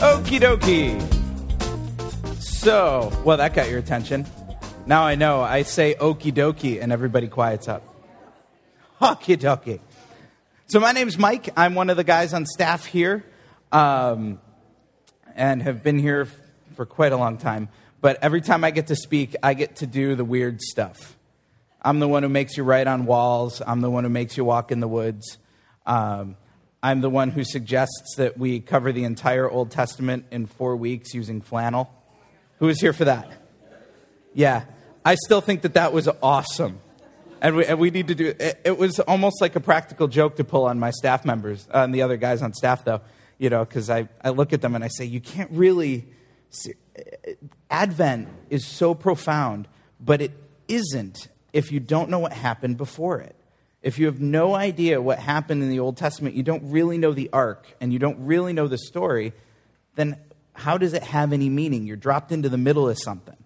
Okie dokie. So, well, that got your attention. Now I know. I say okie dokie, and everybody quiets up. Okie dokie. So, my name's Mike. I'm one of the guys on staff here, um, and have been here f- for quite a long time. But every time I get to speak, I get to do the weird stuff. I'm the one who makes you write on walls. I'm the one who makes you walk in the woods. Um, I'm the one who suggests that we cover the entire Old Testament in four weeks using flannel. Who is here for that? Yeah. I still think that that was awesome. And we, and we need to do it. It was almost like a practical joke to pull on my staff members, uh, and the other guys on staff, though, you know, because I, I look at them and I say, you can't really. See, Advent is so profound, but it isn't if you don't know what happened before it. If you have no idea what happened in the Old Testament, you don't really know the arc, and you don't really know the story, then how does it have any meaning? You're dropped into the middle of something.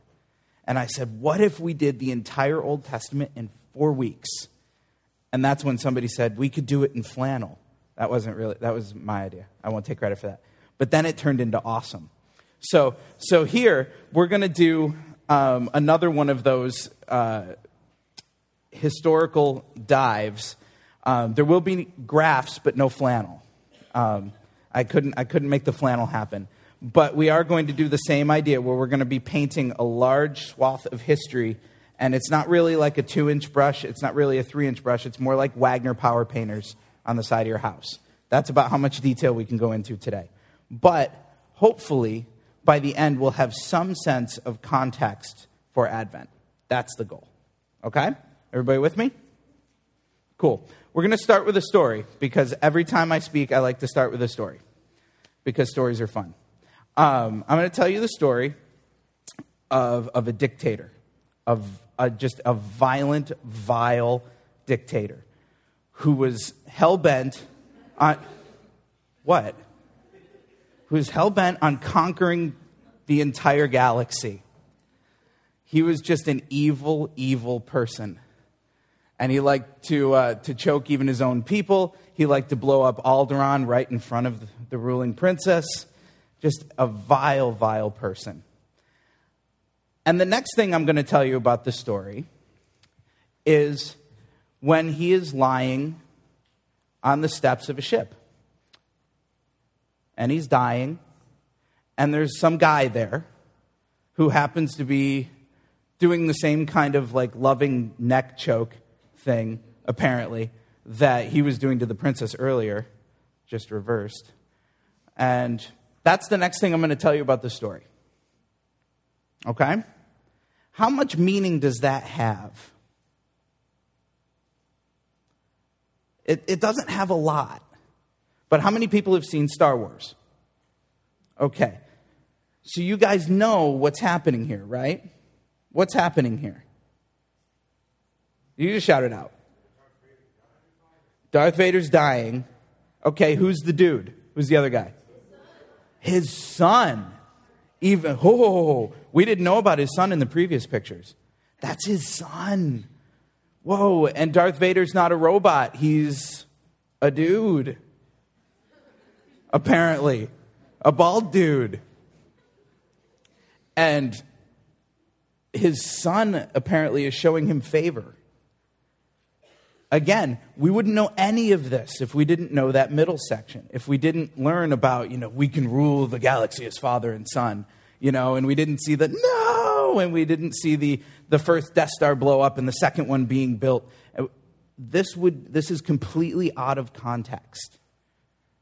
And I said, What if we did the entire Old Testament in four weeks? And that's when somebody said, We could do it in flannel. That wasn't really, that was my idea. I won't take credit for that. But then it turned into awesome. So, so here, we're going to do um, another one of those uh, historical dives. Um, there will be graphs, but no flannel. Um, I, couldn't, I couldn't make the flannel happen. But we are going to do the same idea where we're going to be painting a large swath of history. And it's not really like a two inch brush, it's not really a three inch brush. It's more like Wagner power painters on the side of your house. That's about how much detail we can go into today. But hopefully, by the end, we'll have some sense of context for Advent. That's the goal. Okay? Everybody with me? Cool. We're going to start with a story because every time I speak, I like to start with a story because stories are fun. Um, I'm going to tell you the story of, of a dictator, of a, just a violent, vile dictator who was hell bent on what? Who was hell bent on conquering the entire galaxy. He was just an evil, evil person. And he liked to, uh, to choke even his own people. He liked to blow up Alderaan right in front of the ruling princess. Just a vile, vile person. And the next thing I'm going to tell you about the story is when he is lying on the steps of a ship. And he's dying. And there's some guy there who happens to be doing the same kind of like loving neck choke thing, apparently, that he was doing to the princess earlier, just reversed. And that's the next thing I'm going to tell you about the story. Okay? How much meaning does that have? It, it doesn't have a lot. But how many people have seen Star Wars? Okay. So you guys know what's happening here, right? What's happening here? You just shout it out. Darth Vader's dying. Okay, who's the dude? Who's the other guy? His son. Even, oh, we didn't know about his son in the previous pictures. That's his son. Whoa, and Darth Vader's not a robot, he's a dude. Apparently, a bald dude. And his son apparently is showing him favor. Again, we wouldn't know any of this if we didn't know that middle section. If we didn't learn about, you know, we can rule the galaxy as father and son, you know, and we didn't see the no, and we didn't see the, the first Death Star blow up and the second one being built. This, would, this is completely out of context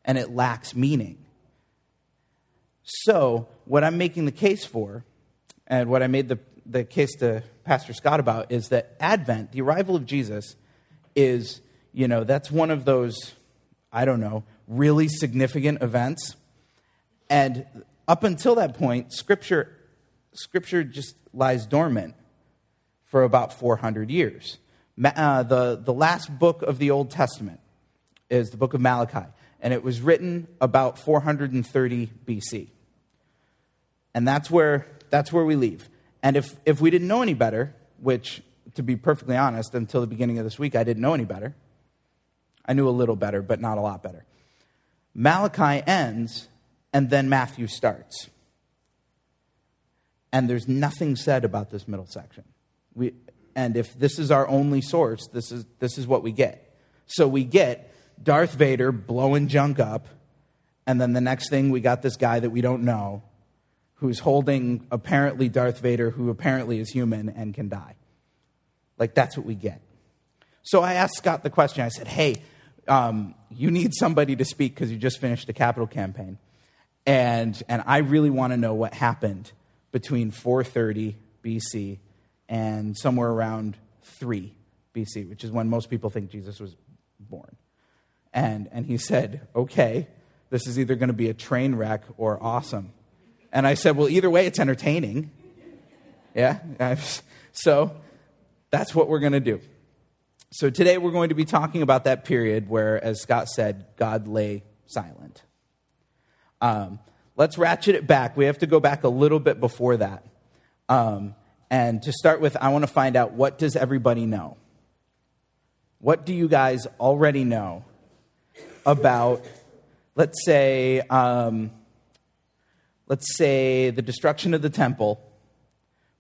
and it lacks meaning. So, what I'm making the case for, and what I made the, the case to Pastor Scott about, is that Advent, the arrival of Jesus, is, you know, that's one of those, I don't know, really significant events. And up until that point, Scripture, Scripture just lies dormant for about 400 years. Uh, the, the last book of the Old Testament is the book of Malachi, and it was written about 430 BC. And that's where, that's where we leave. And if, if we didn't know any better, which, to be perfectly honest, until the beginning of this week, I didn't know any better. I knew a little better, but not a lot better. Malachi ends, and then Matthew starts. And there's nothing said about this middle section. We, and if this is our only source, this is, this is what we get. So we get Darth Vader blowing junk up, and then the next thing we got this guy that we don't know who's holding apparently Darth Vader, who apparently is human and can die. Like, that's what we get. So I asked Scott the question I said, hey, um, you need somebody to speak because you just finished the capital campaign. And, and I really want to know what happened between 430 BC and somewhere around 3 BC, which is when most people think Jesus was born. And, and he said, okay, this is either going to be a train wreck or awesome. And I said, well, either way, it's entertaining. Yeah? So that's what we're going to do. So today we're going to be talking about that period where, as Scott said, God lay silent. Um, let's ratchet it back. We have to go back a little bit before that. Um, and to start with, I want to find out what does everybody know? What do you guys already know about, let's say, um, let's say the destruction of the temple,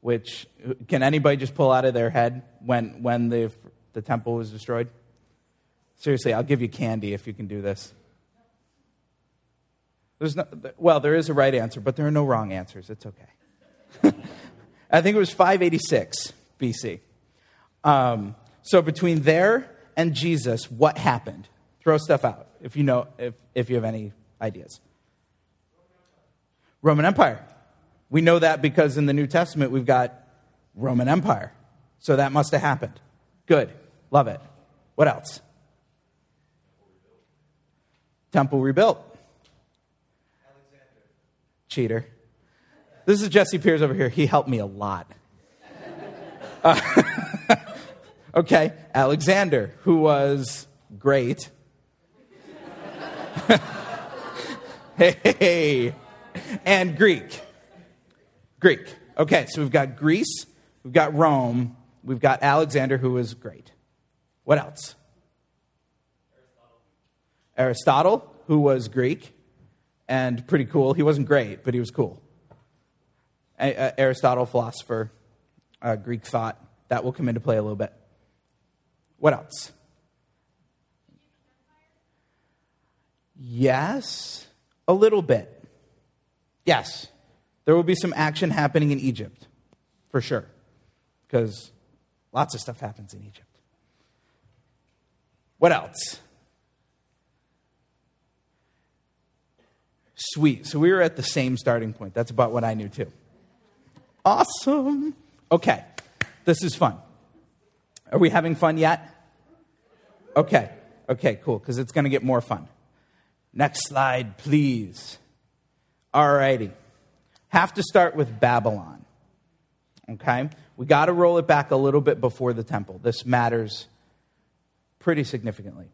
which can anybody just pull out of their head when, when the, the temple was destroyed? Seriously, I'll give you candy if you can do this. There's no, well, there is a right answer, but there are no wrong answers. It's okay. I think it was 586 BC. Um, so between there and Jesus, what happened? Throw stuff out if you know if, if you have any ideas. Roman Empire. We know that because in the New Testament we've got Roman Empire. So that must have happened. Good. Love it. What else? Temple rebuilt. Alexander. Cheater. This is Jesse Piers over here. He helped me a lot. Uh, okay, Alexander, who was great. hey, and Greek. Greek. Okay, so we've got Greece, we've got Rome, we've got Alexander, who was great. What else? Aristotle, Aristotle who was Greek and pretty cool. He wasn't great, but he was cool. A- Aristotle, philosopher, uh, Greek thought, that will come into play a little bit. What else? Yes, a little bit. Yes, there will be some action happening in Egypt, for sure, because lots of stuff happens in Egypt. What else? Sweet. So we were at the same starting point. That's about what I knew too. Awesome. Okay, this is fun. Are we having fun yet? Okay, okay, cool, because it's going to get more fun. Next slide, please. All righty. Have to start with Babylon. Okay? We got to roll it back a little bit before the temple. This matters pretty significantly.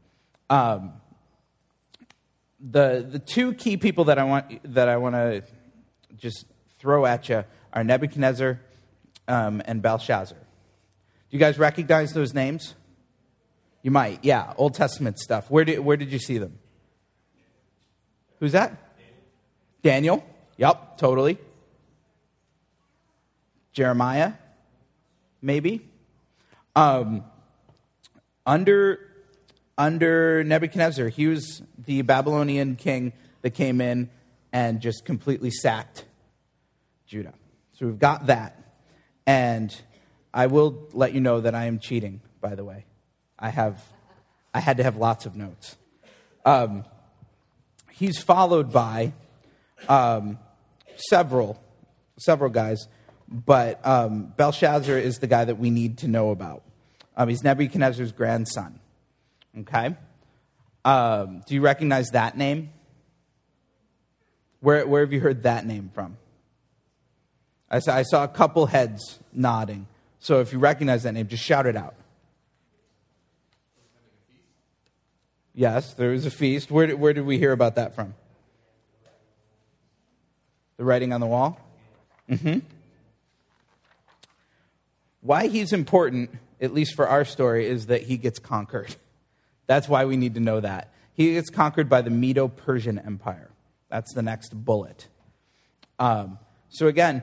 Um, the, the two key people that I want, that I want to just throw at you are Nebuchadnezzar um, and Belshazzar. Do you guys recognize those names? You might, yeah. Old Testament stuff. Where did, where did you see them? Who's that? Daniel? Yep, totally. Jeremiah? Maybe. Um, under, under Nebuchadnezzar, he was the Babylonian king that came in and just completely sacked Judah. So we've got that. And I will let you know that I am cheating, by the way. I have I had to have lots of notes. Um, he's followed by um, several, several guys, but um, Belshazzar is the guy that we need to know about. Um, he's Nebuchadnezzar's grandson. Okay? Um, do you recognize that name? Where, where have you heard that name from? I saw, I saw a couple heads nodding. So if you recognize that name, just shout it out. Yes, there was a feast. Where did, where did we hear about that from? The writing on the wall? Mm-hmm. Why he's important, at least for our story, is that he gets conquered. That's why we need to know that. He gets conquered by the Medo Persian Empire. That's the next bullet. Um, so again,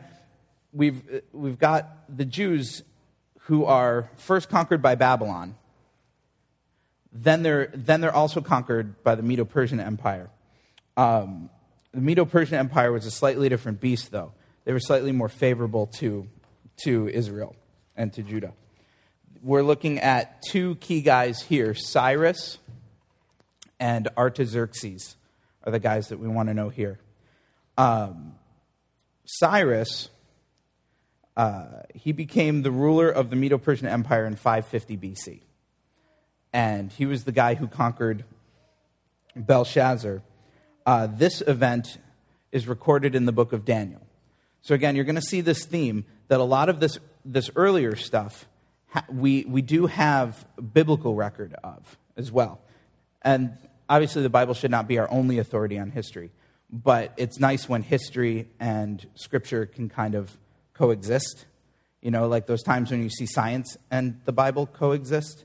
we've, we've got the Jews who are first conquered by Babylon then they're, then they're also conquered by the Medo Persian Empire. Um, the Medo Persian Empire was a slightly different beast, though. They were slightly more favorable to, to Israel and to Judah. We're looking at two key guys here Cyrus and Artaxerxes are the guys that we want to know here. Um, Cyrus, uh, he became the ruler of the Medo Persian Empire in 550 BC and he was the guy who conquered Belshazzar. Uh, this event is recorded in the book of Daniel. So, again, you're going to see this theme that a lot of this, this earlier stuff we, we do have biblical record of as well. And obviously, the Bible should not be our only authority on history, but it's nice when history and scripture can kind of coexist. You know, like those times when you see science and the Bible coexist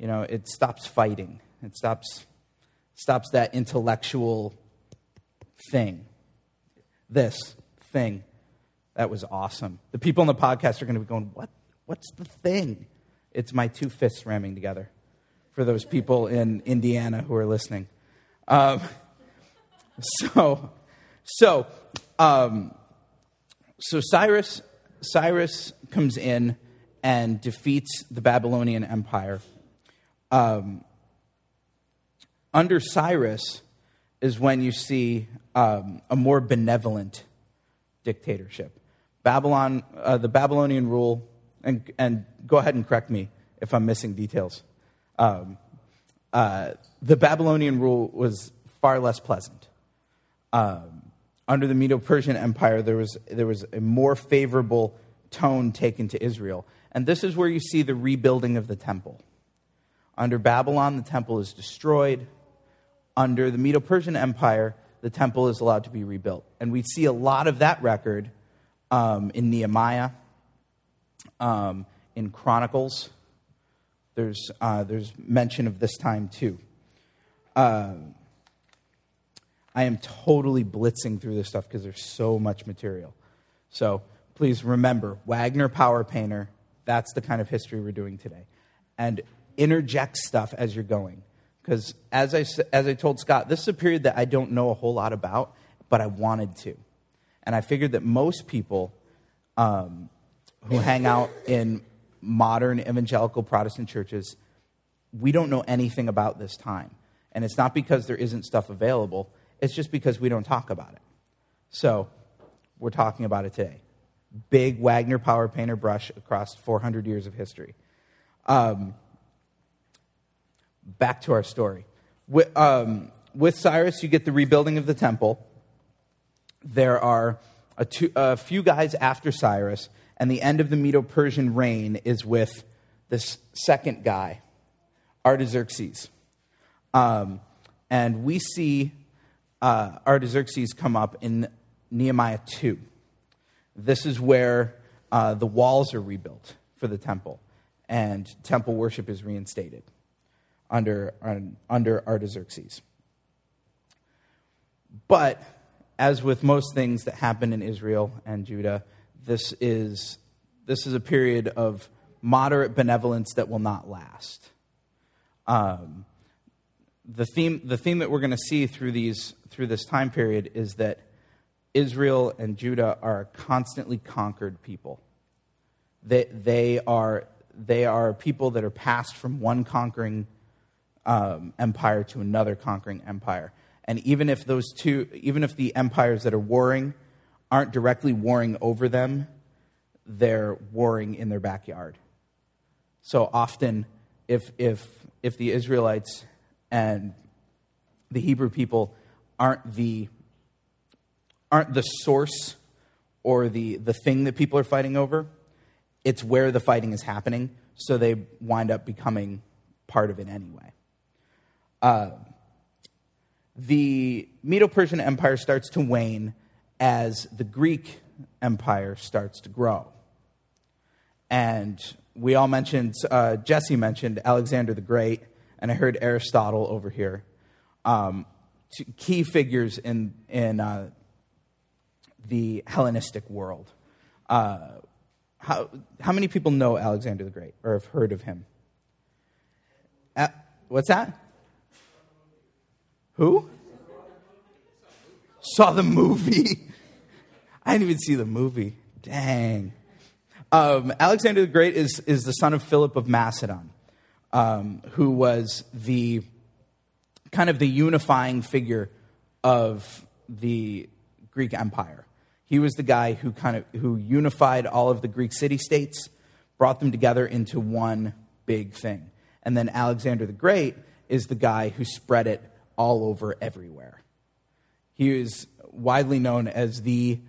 you know, it stops fighting. It stops, stops that intellectual thing. This thing. That was awesome. The people on the podcast are going to be going, what? What's the thing? It's my two fists ramming together for those people in Indiana who are listening. Um, so, so, um, so Cyrus, Cyrus comes in and defeats the Babylonian Empire um, under Cyrus is when you see um, a more benevolent dictatorship. Babylon, uh, the Babylonian rule, and, and go ahead and correct me if I'm missing details. Um, uh, the Babylonian rule was far less pleasant. Um, under the Medo Persian Empire, there was, there was a more favorable tone taken to Israel. And this is where you see the rebuilding of the temple. Under Babylon, the temple is destroyed. Under the Medo Persian Empire, the temple is allowed to be rebuilt. And we see a lot of that record um, in Nehemiah, um, in Chronicles. There's, uh, there's mention of this time too. Uh, I am totally blitzing through this stuff because there's so much material. So please remember Wagner Power Painter, that's the kind of history we're doing today. And interject stuff as you're going. Because as I, as I told Scott, this is a period that I don't know a whole lot about, but I wanted to. And I figured that most people um, who hang out in modern evangelical Protestant churches, we don't know anything about this time. And it's not because there isn't stuff available, it's just because we don't talk about it. So we're talking about it today. Big Wagner power painter brush across 400 years of history. Um, back to our story. With, um, with, Cyrus, you get the rebuilding of the temple. There are a, two, a few guys after Cyrus, and the end of the Medo Persian reign is with this second guy, Artaxerxes. Um, and we see uh, Artaxerxes come up in Nehemiah 2. This is where uh, the walls are rebuilt for the temple, and temple worship is reinstated under, under Artaxerxes. But as with most things that happen in Israel and Judah, this is, this is a period of moderate benevolence that will not last. Um, the, theme, the theme that we're going to see through, these, through this time period is that Israel and Judah are constantly conquered people. They, they, are, they are people that are passed from one conquering um, empire to another conquering empire. And even if those two, even if the empires that are warring aren't directly warring over them, they're warring in their backyard. So often, if, if, if the Israelites and the Hebrew people aren't the, aren't the source or the, the thing that people are fighting over. It's where the fighting is happening, so they wind up becoming part of it anyway. Uh, the Medo Persian Empire starts to wane as the Greek Empire starts to grow. And we all mentioned, uh, Jesse mentioned Alexander the Great, and I heard Aristotle over here. Um, key figures in, in uh, the Hellenistic world. Uh, how, how many people know Alexander the Great or have heard of him? Uh, what's that? Who? Saw the movie. I didn't even see the movie. Dang. Um, Alexander the Great is, is the son of Philip of Macedon, um, who was the kind of the unifying figure of the Greek Empire. He was the guy who kind of who unified all of the Greek city states, brought them together into one big thing. And then Alexander the Great is the guy who spread it all over everywhere. He is widely known as the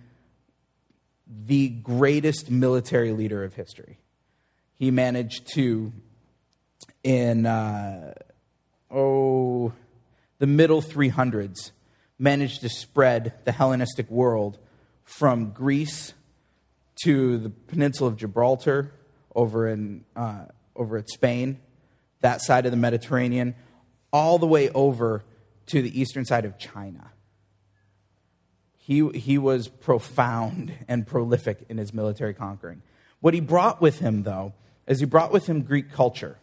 the greatest military leader of history. He managed to, in uh, oh, the middle 300s, managed to spread the Hellenistic world from Greece to the peninsula of Gibraltar over in uh, over at Spain, that side of the Mediterranean, all the way over to the eastern side of China. He, he was profound and prolific in his military conquering. What he brought with him, though, is he brought with him Greek culture.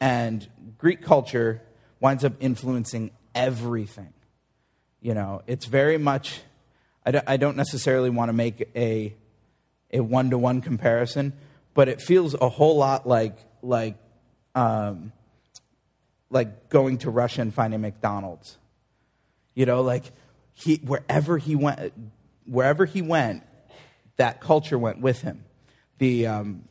And Greek culture winds up influencing everything. You know, it's very much I don't necessarily want to make a a one to one comparison, but it feels a whole lot like like um, like going to Russia and finding McDonald's. You know, like he wherever he went, wherever he went, that culture went with him. The um,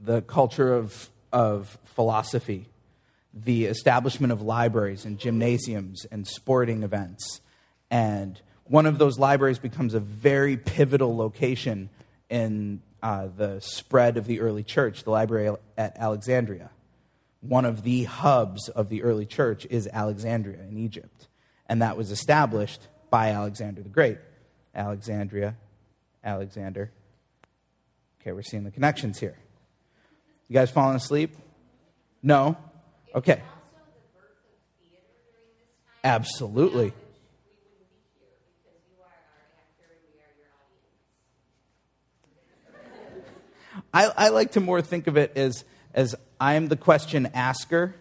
the culture of of philosophy, the establishment of libraries and gymnasiums and sporting events, and one of those libraries becomes a very pivotal location in uh, the spread of the early church, the library at Alexandria. One of the hubs of the early church is Alexandria in Egypt, and that was established by Alexander the Great. Alexandria, Alexander. Okay, we're seeing the connections here. You guys falling asleep? No? Okay. Absolutely. I, I like to more think of it as, as I'm the question asker,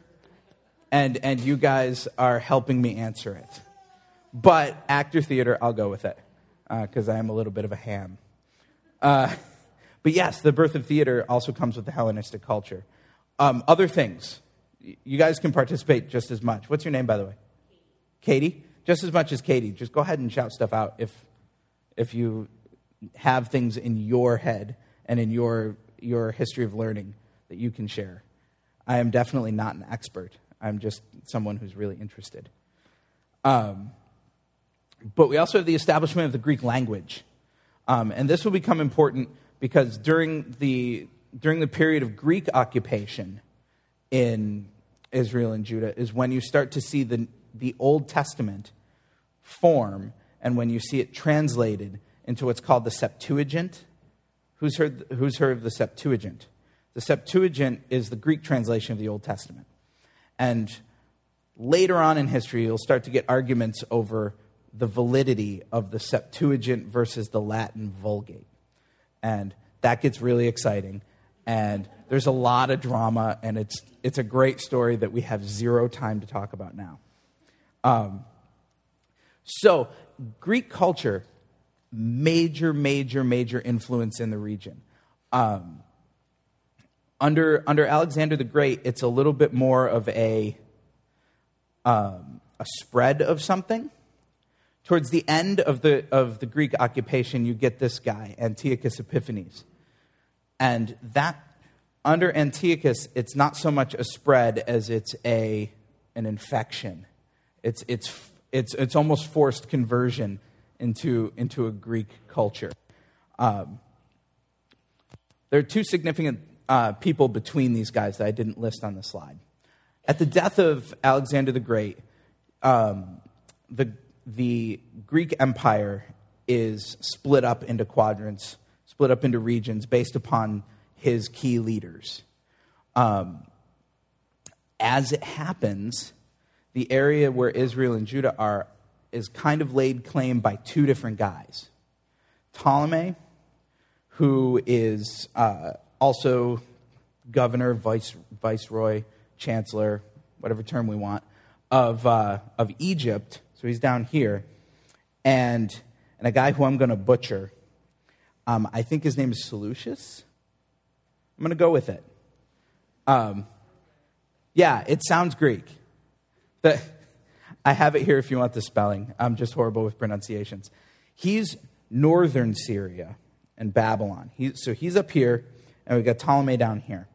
and, and you guys are helping me answer it. But actor theater, I'll go with it, because uh, I am a little bit of a ham. Uh, but yes, the birth of theater also comes with the Hellenistic culture. Um, other things, you guys can participate just as much. What's your name, by the way? Katie. Just as much as Katie. Just go ahead and shout stuff out if, if you have things in your head and in your, your history of learning that you can share. I am definitely not an expert. I'm just someone who's really interested. Um, but we also have the establishment of the Greek language. Um, and this will become important because during the, during the period of Greek occupation in Israel and Judah is when you start to see the, the Old Testament form and when you see it translated into what's called the Septuagint. Who's heard, who's heard of the Septuagint? The Septuagint is the Greek translation of the Old Testament. And later on in history, you'll start to get arguments over the validity of the Septuagint versus the Latin Vulgate. And that gets really exciting. And there's a lot of drama, and it's, it's a great story that we have zero time to talk about now. Um, so, Greek culture major, major, major influence in the region. Um, under, under Alexander the Great, it's a little bit more of a, um, a spread of something. Towards the end of the, of the Greek occupation, you get this guy, Antiochus Epiphanes. And that, under Antiochus, it's not so much a spread as it's a, an infection. It's, it's, it's, it's almost forced conversion into, into a Greek culture. Um, there are two significant uh, people between these guys that I didn't list on the slide. At the death of Alexander the Great, um, the, the Greek Empire is split up into quadrants, split up into regions based upon his key leaders. Um, as it happens, the area where Israel and Judah are is kind of laid claim by two different guys Ptolemy, who is uh, also governor, vice, viceroy, chancellor, whatever term we want, of, uh, of Egypt. So he's down here. And, and a guy who I'm going to butcher. Um, I think his name is Seleucus. I'm going to go with it. Um, yeah, it sounds Greek. The, I have it here if you want the spelling. I'm just horrible with pronunciations. He's northern Syria and Babylon. He, so he's up here, and we've got Ptolemy down here.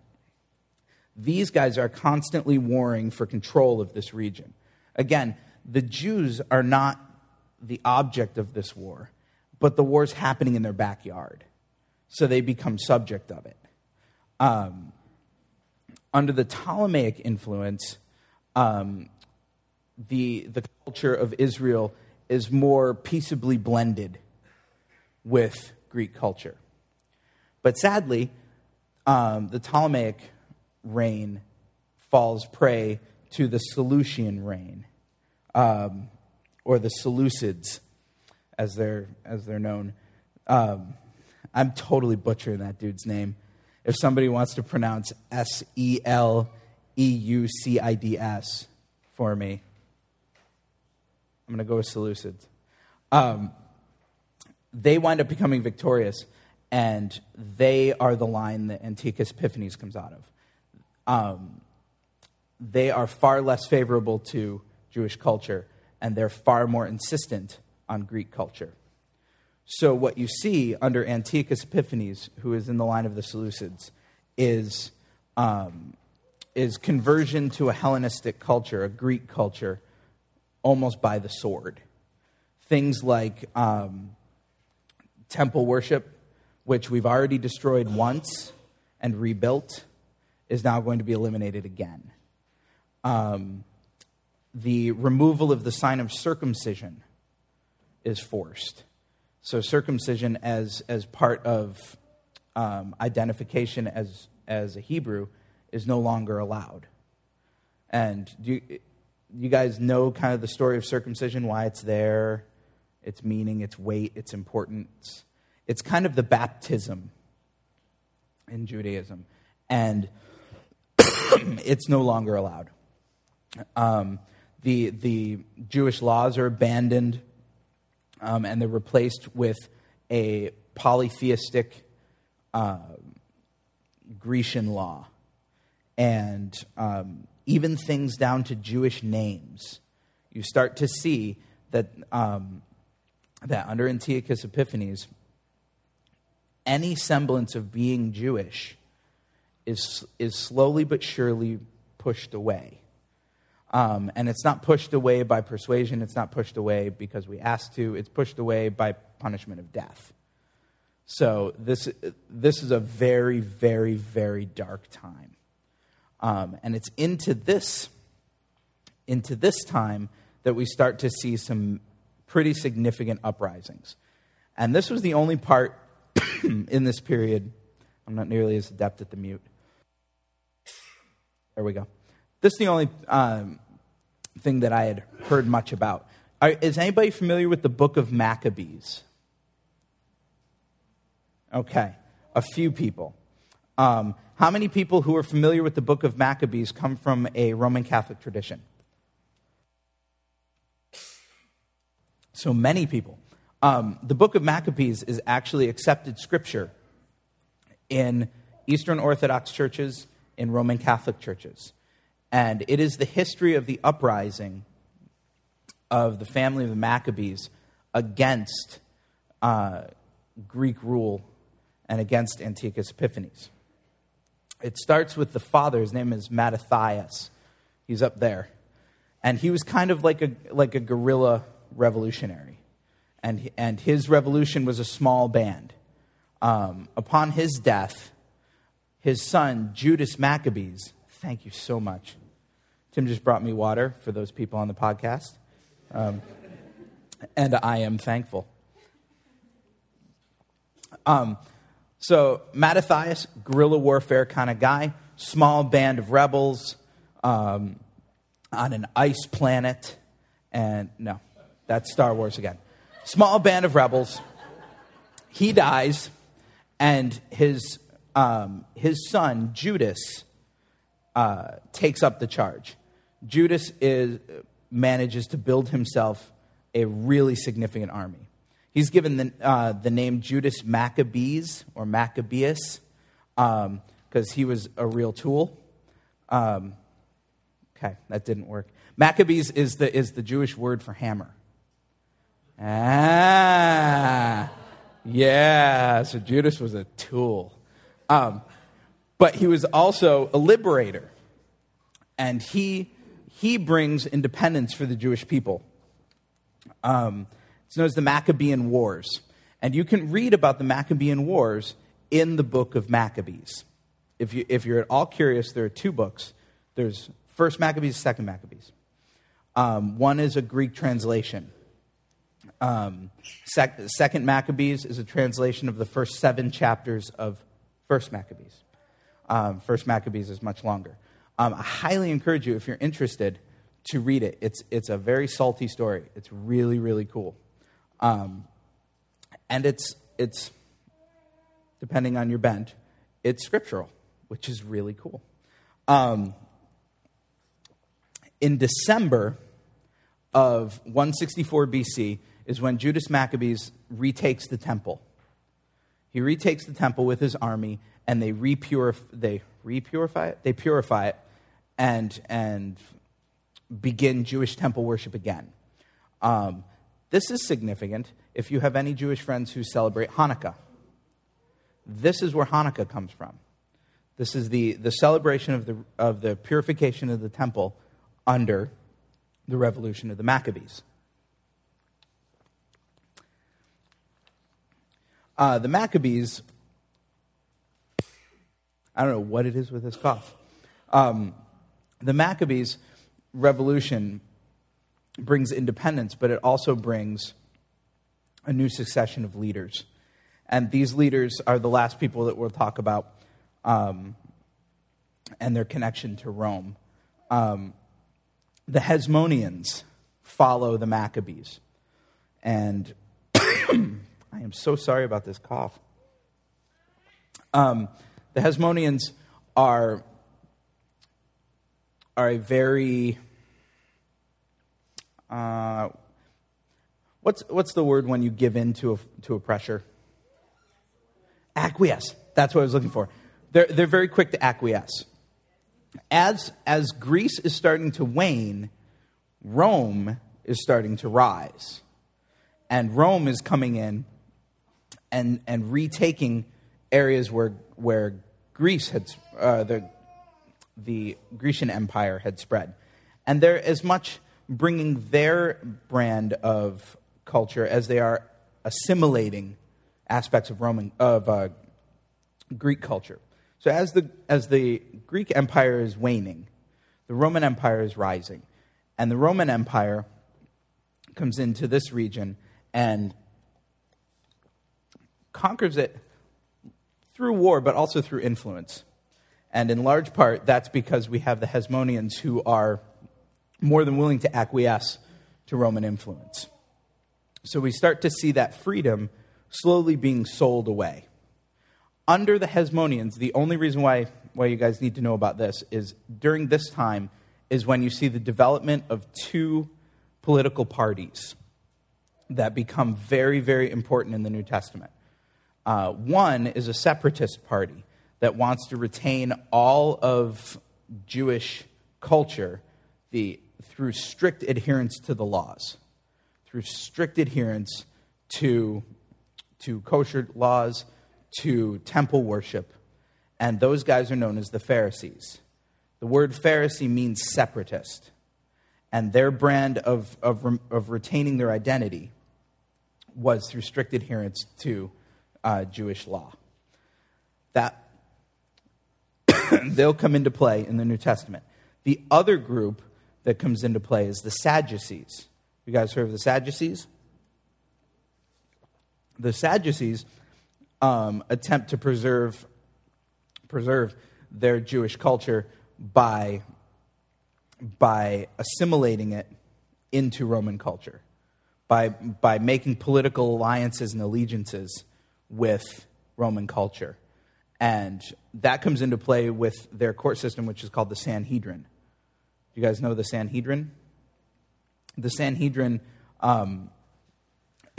These guys are constantly warring for control of this region. Again, the Jews are not the object of this war, but the war's happening in their backyard. So they become subject of it. Um, under the Ptolemaic influence, um, the, the culture of Israel is more peaceably blended with Greek culture. But sadly, um, the Ptolemaic reign falls prey to the Seleucian reign, um, or the Seleucids, as they're, as they're known. Um, I'm totally butchering that dude's name. If somebody wants to pronounce S E L E U C I D S for me, I'm going to go with Seleucids. Um, they wind up becoming victorious, and they are the line that Antiochus Epiphanes comes out of. Um, they are far less favorable to Jewish culture, and they're far more insistent on Greek culture. So, what you see under Antiochus Epiphanes, who is in the line of the Seleucids, is, um, is conversion to a Hellenistic culture, a Greek culture, almost by the sword. Things like um, temple worship, which we've already destroyed once and rebuilt, is now going to be eliminated again. Um, the removal of the sign of circumcision is forced. So, circumcision as, as part of um, identification as, as a Hebrew is no longer allowed. And you, you guys know kind of the story of circumcision, why it's there, its meaning, its weight, its importance? It's kind of the baptism in Judaism. And it's no longer allowed. Um, the, the Jewish laws are abandoned um, and they're replaced with a polytheistic uh, Grecian law. And um, even things down to Jewish names. You start to see that, um, that under Antiochus Epiphanes, any semblance of being Jewish is, is slowly but surely pushed away. Um, and it's not pushed away by persuasion, it's not pushed away because we ask to, it's pushed away by punishment of death. So this, this is a very, very, very dark time. Um, and it's into this, into this time that we start to see some pretty significant uprisings. And this was the only part in this period. I'm not nearly as adept at the mute. There we go. This is the only um, thing that I had heard much about. Are, is anybody familiar with the book of Maccabees? Okay, a few people. Um, how many people who are familiar with the book of Maccabees come from a Roman Catholic tradition? So many people. Um, the book of Maccabees is actually accepted scripture in Eastern Orthodox churches, in Roman Catholic churches. And it is the history of the uprising of the family of the Maccabees against uh, Greek rule and against Antiochus Epiphanes. It starts with the father. His name is Mattathias. He's up there. And he was kind of like a, like a guerrilla revolutionary. And, and his revolution was a small band. Um, upon his death, his son, Judas Maccabees, thank you so much. Tim just brought me water for those people on the podcast. Um, and I am thankful. Um, so, Mattathias, guerrilla warfare kind of guy, small band of rebels um, on an ice planet. And no, that's Star Wars again. Small band of rebels. He dies, and his, um, his son, Judas, uh, takes up the charge. Judas is, manages to build himself a really significant army. He's given the, uh, the name Judas Maccabees or Maccabeus because um, he was a real tool. Um, okay, that didn't work. Maccabees is the, is the Jewish word for hammer. Ah, yeah, so Judas was a tool. Um, but he was also a liberator. And he, he brings independence for the Jewish people. Um, it's known as the Maccabean Wars. And you can read about the Maccabean Wars in the book of Maccabees. If, you, if you're at all curious, there are two books. There's First Maccabees, Second Maccabees. Um, one is a Greek translation. Um, sec- Second Maccabees is a translation of the first seven chapters of First Maccabees. Um, first Maccabees is much longer. Um, I highly encourage you, if you're interested, to read it. It's, it's a very salty story. It's really, really cool. Um, and it's, it's, depending on your bent, it's scriptural, which is really cool. Um, in December of 164 BC is when Judas Maccabees retakes the temple. He retakes the temple with his army, and they repurify, they repurify it. They purify it, and and begin Jewish temple worship again. Um, this is significant if you have any Jewish friends who celebrate Hanukkah. This is where Hanukkah comes from. This is the, the celebration of the, of the purification of the temple under the revolution of the Maccabees. Uh, the Maccabees, I don't know what it is with this cough. Um, the Maccabees revolution brings independence, but it also brings a new succession of leaders. And these leaders are the last people that we'll talk about um, and their connection to Rome. Um, the Hasmoneans follow the Maccabees. And I am so sorry about this cough. Um, the Hasmoneans are, are a very uh, what's, what's the word when you give in to a, to a pressure? Acquiesce. That's what I was looking for. They're, they're very quick to acquiesce. As, as Greece is starting to wane, Rome is starting to rise. And Rome is coming in and, and retaking areas where, where Greece had, uh, the, the Grecian Empire had spread. And they're as much bringing their brand of culture as they are assimilating aspects of Roman of uh, Greek culture. So as the as the Greek Empire is waning, the Roman Empire is rising, and the Roman Empire comes into this region and conquers it through war, but also through influence. And in large part, that's because we have the Hasmoneans who are more than willing to acquiesce to Roman influence. So we start to see that freedom slowly being sold away. Under the Hasmoneans, the only reason why, why you guys need to know about this is during this time is when you see the development of two political parties that become very, very important in the New Testament. Uh, one is a separatist party that wants to retain all of Jewish culture, the through strict adherence to the laws, through strict adherence to, to kosher laws, to temple worship. And those guys are known as the Pharisees. The word Pharisee means separatist. And their brand of, of, of retaining their identity was through strict adherence to uh, Jewish law. That they'll come into play in the New Testament. The other group that comes into play is the Sadducees. You guys heard of the Sadducees? The Sadducees um, attempt to preserve preserve their Jewish culture by by assimilating it into Roman culture, by by making political alliances and allegiances with Roman culture. And that comes into play with their court system, which is called the Sanhedrin. Do You guys know the Sanhedrin? The Sanhedrin um,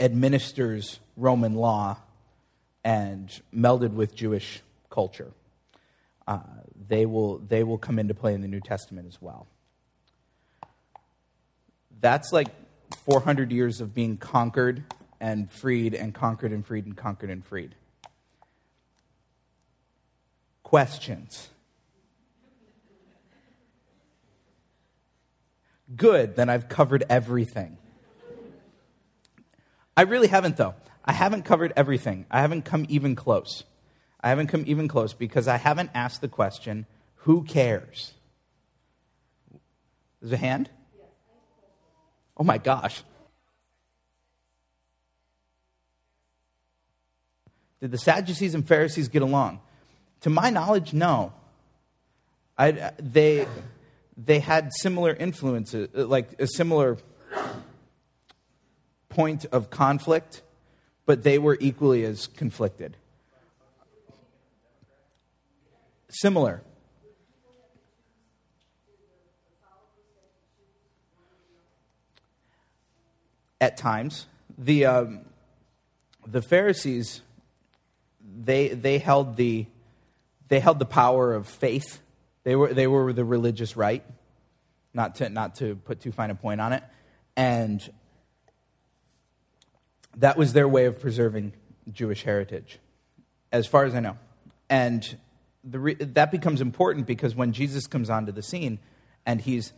administers Roman law and melded with Jewish culture. Uh, they, will, they will come into play in the New Testament as well. That's like 400 years of being conquered and freed and conquered and freed and conquered and freed. Questions? Good, then I've covered everything. I really haven't, though. I haven't covered everything. I haven't come even close. I haven't come even close because I haven't asked the question who cares? There's a hand? Oh my gosh. Did the Sadducees and Pharisees get along? To my knowledge, no. I, they, they had similar influences, like a similar point of conflict, but they were equally as conflicted. Similar. At times, the um, the Pharisees they, they, held the, they held the power of faith. They were, they were the religious right, not to, not to put too fine a point on it. And that was their way of preserving Jewish heritage, as far as I know. And the re- that becomes important because when Jesus comes onto the scene and he's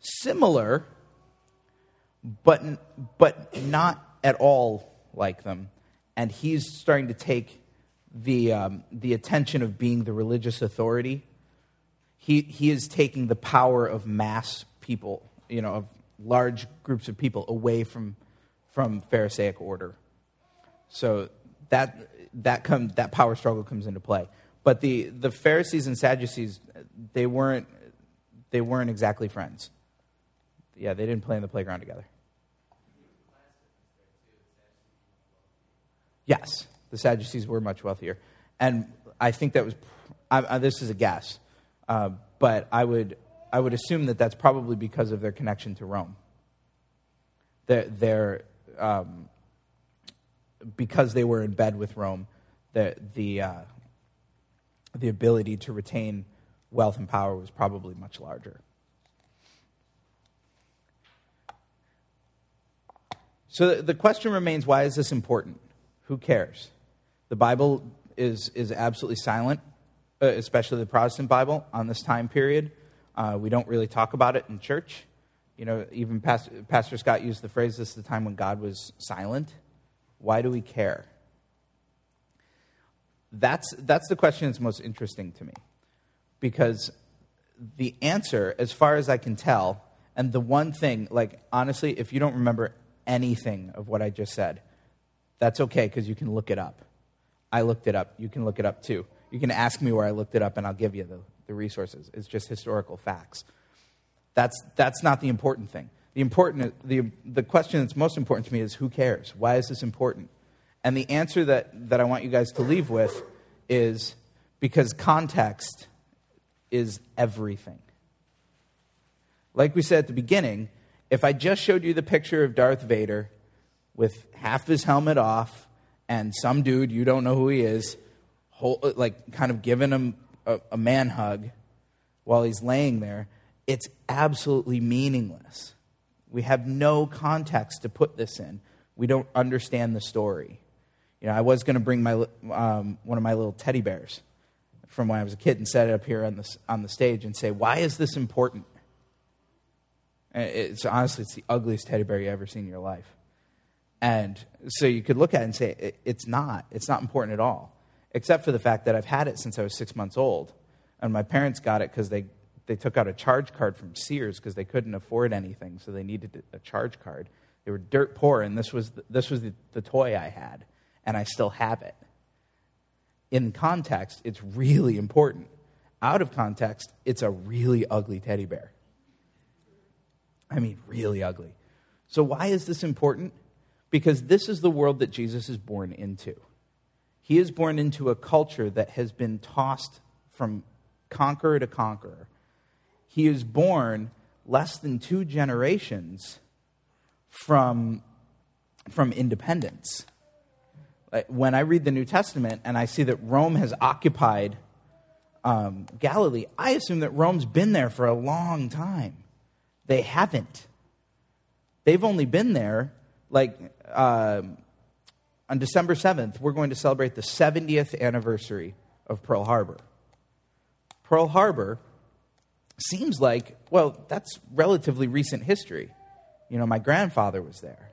similar, but, but not at all like them, and he's starting to take the, um, the attention of being the religious authority. He, he is taking the power of mass people, you know, of large groups of people away from, from Pharisaic order. So that, that, come, that power struggle comes into play. But the, the Pharisees and Sadducees, they weren't, they weren't exactly friends. Yeah, they didn't play in the playground together. Yes, the Sadducees were much wealthier. And I think that was, I, I, this is a guess, uh, but I would, I would assume that that's probably because of their connection to Rome. Their, their, um, because they were in bed with Rome, the, the, uh, the ability to retain wealth and power was probably much larger. So the question remains why is this important? Who cares? The Bible is, is absolutely silent, uh, especially the Protestant Bible, on this time period. Uh, we don't really talk about it in church. You know, even Pastor, Pastor Scott used the phrase, this is the time when God was silent. Why do we care? That's, that's the question that's most interesting to me. Because the answer, as far as I can tell, and the one thing, like, honestly, if you don't remember anything of what I just said, that's okay because you can look it up. I looked it up. You can look it up too. You can ask me where I looked it up, and I'll give you the, the resources. It's just historical facts. That's, that's not the important thing. The, important, the, the question that's most important to me is who cares? Why is this important? And the answer that, that I want you guys to leave with is because context is everything. Like we said at the beginning, if I just showed you the picture of Darth Vader with half his helmet off and some dude, you don't know who he is, hold, like kind of giving him a, a man hug while he's laying there, it's absolutely meaningless. We have no context to put this in. We don't understand the story. You know, I was going to bring my, um, one of my little teddy bears from when I was a kid and set it up here on the, on the stage and say, why is this important? It's honestly, it's the ugliest teddy bear you ever seen in your life. And so you could look at it and say, it's not. It's not important at all, except for the fact that I've had it since I was six months old. And my parents got it because they, they took out a charge card from Sears because they couldn't afford anything, so they needed a charge card. They were dirt poor, and this was, the, this was the, the toy I had, and I still have it. In context, it's really important. Out of context, it's a really ugly teddy bear. I mean, really ugly. So, why is this important? Because this is the world that Jesus is born into. He is born into a culture that has been tossed from conqueror to conqueror. He is born less than two generations from, from independence. When I read the New Testament and I see that Rome has occupied um, Galilee, I assume that Rome's been there for a long time. They haven't. They've only been there, like, uh, on December 7th, we're going to celebrate the 70th anniversary of Pearl Harbor. Pearl Harbor seems like, well, that's relatively recent history. You know, my grandfather was there.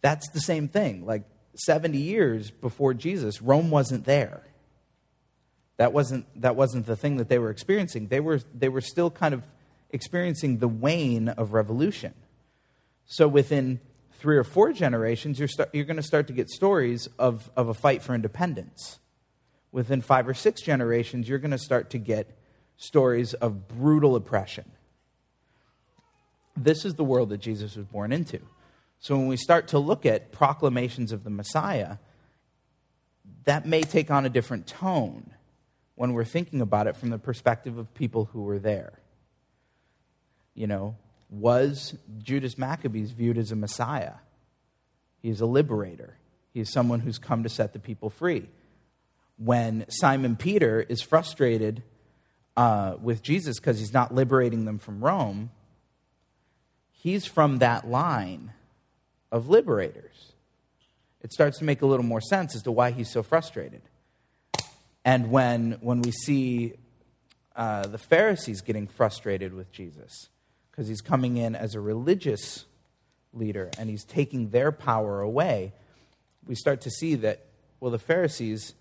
That's the same thing. Like 70 years before Jesus, Rome wasn't there. That wasn't, that wasn't the thing that they were experiencing. They were, they were still kind of experiencing the wane of revolution. So within three or four generations, you're, start, you're going to start to get stories of, of a fight for independence. Within five or six generations, you're going to start to get stories of brutal oppression. This is the world that Jesus was born into. So when we start to look at proclamations of the Messiah, that may take on a different tone when we're thinking about it from the perspective of people who were there you know, was Judas Maccabees viewed as a Messiah? He is a liberator. He is someone who's come to set the people free. When Simon Peter is frustrated uh, with Jesus because he's not liberating them from Rome, he's from that line of liberators. It starts to make a little more sense as to why he's so frustrated. And when, when we see uh, the Pharisees getting frustrated with Jesus, because he's coming in as a religious leader and he's taking their power away, we start to see that, well, the Pharisees,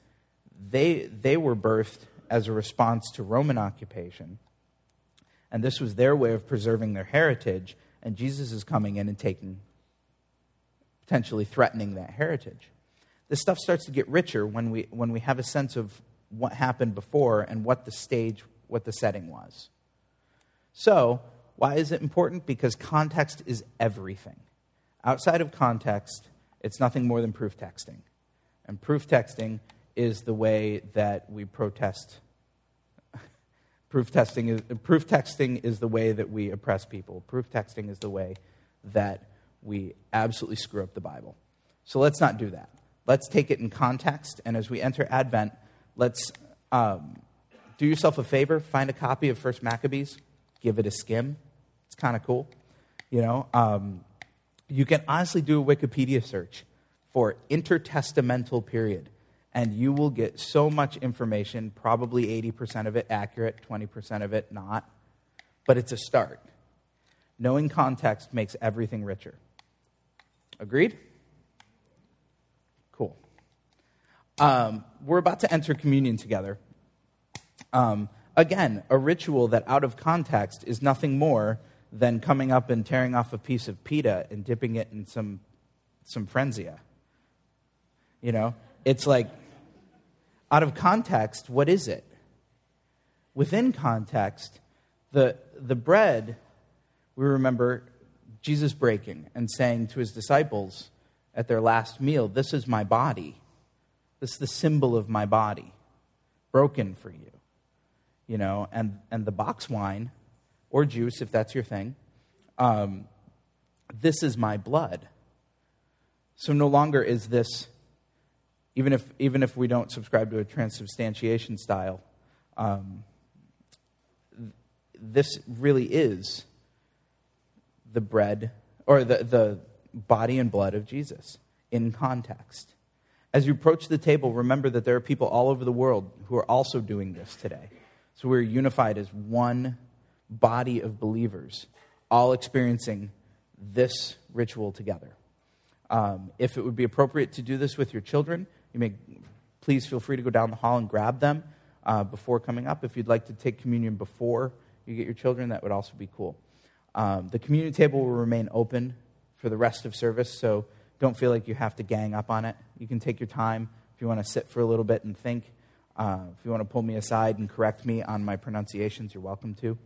they, they were birthed as a response to Roman occupation. And this was their way of preserving their heritage. And Jesus is coming in and taking, potentially threatening that heritage. This stuff starts to get richer when we, when we have a sense of what happened before and what the stage, what the setting was. So, why is it important? Because context is everything. Outside of context, it's nothing more than proof texting. And proof texting is the way that we protest. proof, testing is, proof texting is the way that we oppress people. Proof texting is the way that we absolutely screw up the Bible. So let's not do that. Let's take it in context. And as we enter Advent, let's um, do yourself a favor find a copy of First Maccabees give it a skim. It's kind of cool. You know, um, you can honestly do a Wikipedia search for intertestamental period, and you will get so much information, probably 80% of it accurate, 20% of it not. But it's a start. Knowing context makes everything richer. Agreed? Cool. Um, we're about to enter communion together. Um, Again, a ritual that out of context is nothing more than coming up and tearing off a piece of pita and dipping it in some, some Franzia. You know, it's like, out of context, what is it? Within context, the, the bread, we remember Jesus breaking and saying to his disciples at their last meal, This is my body. This is the symbol of my body, broken for you you know, and, and the box wine or juice, if that's your thing, um, this is my blood. So no longer is this, even if, even if we don't subscribe to a transubstantiation style, um, this really is the bread or the, the body and blood of Jesus in context. As you approach the table, remember that there are people all over the world who are also doing this today. So we're unified as one body of believers, all experiencing this ritual together. Um, if it would be appropriate to do this with your children, you may please feel free to go down the hall and grab them uh, before coming up. If you'd like to take communion before you get your children, that would also be cool. Um, the communion table will remain open for the rest of service, so don't feel like you have to gang up on it. You can take your time if you want to sit for a little bit and think. Uh, if you want to pull me aside and correct me on my pronunciations, you're welcome to.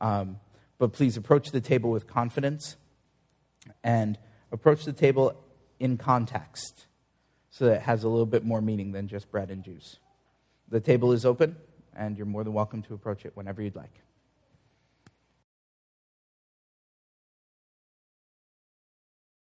Um, but please approach the table with confidence and approach the table in context so that it has a little bit more meaning than just bread and juice. The table is open, and you're more than welcome to approach it whenever you'd like.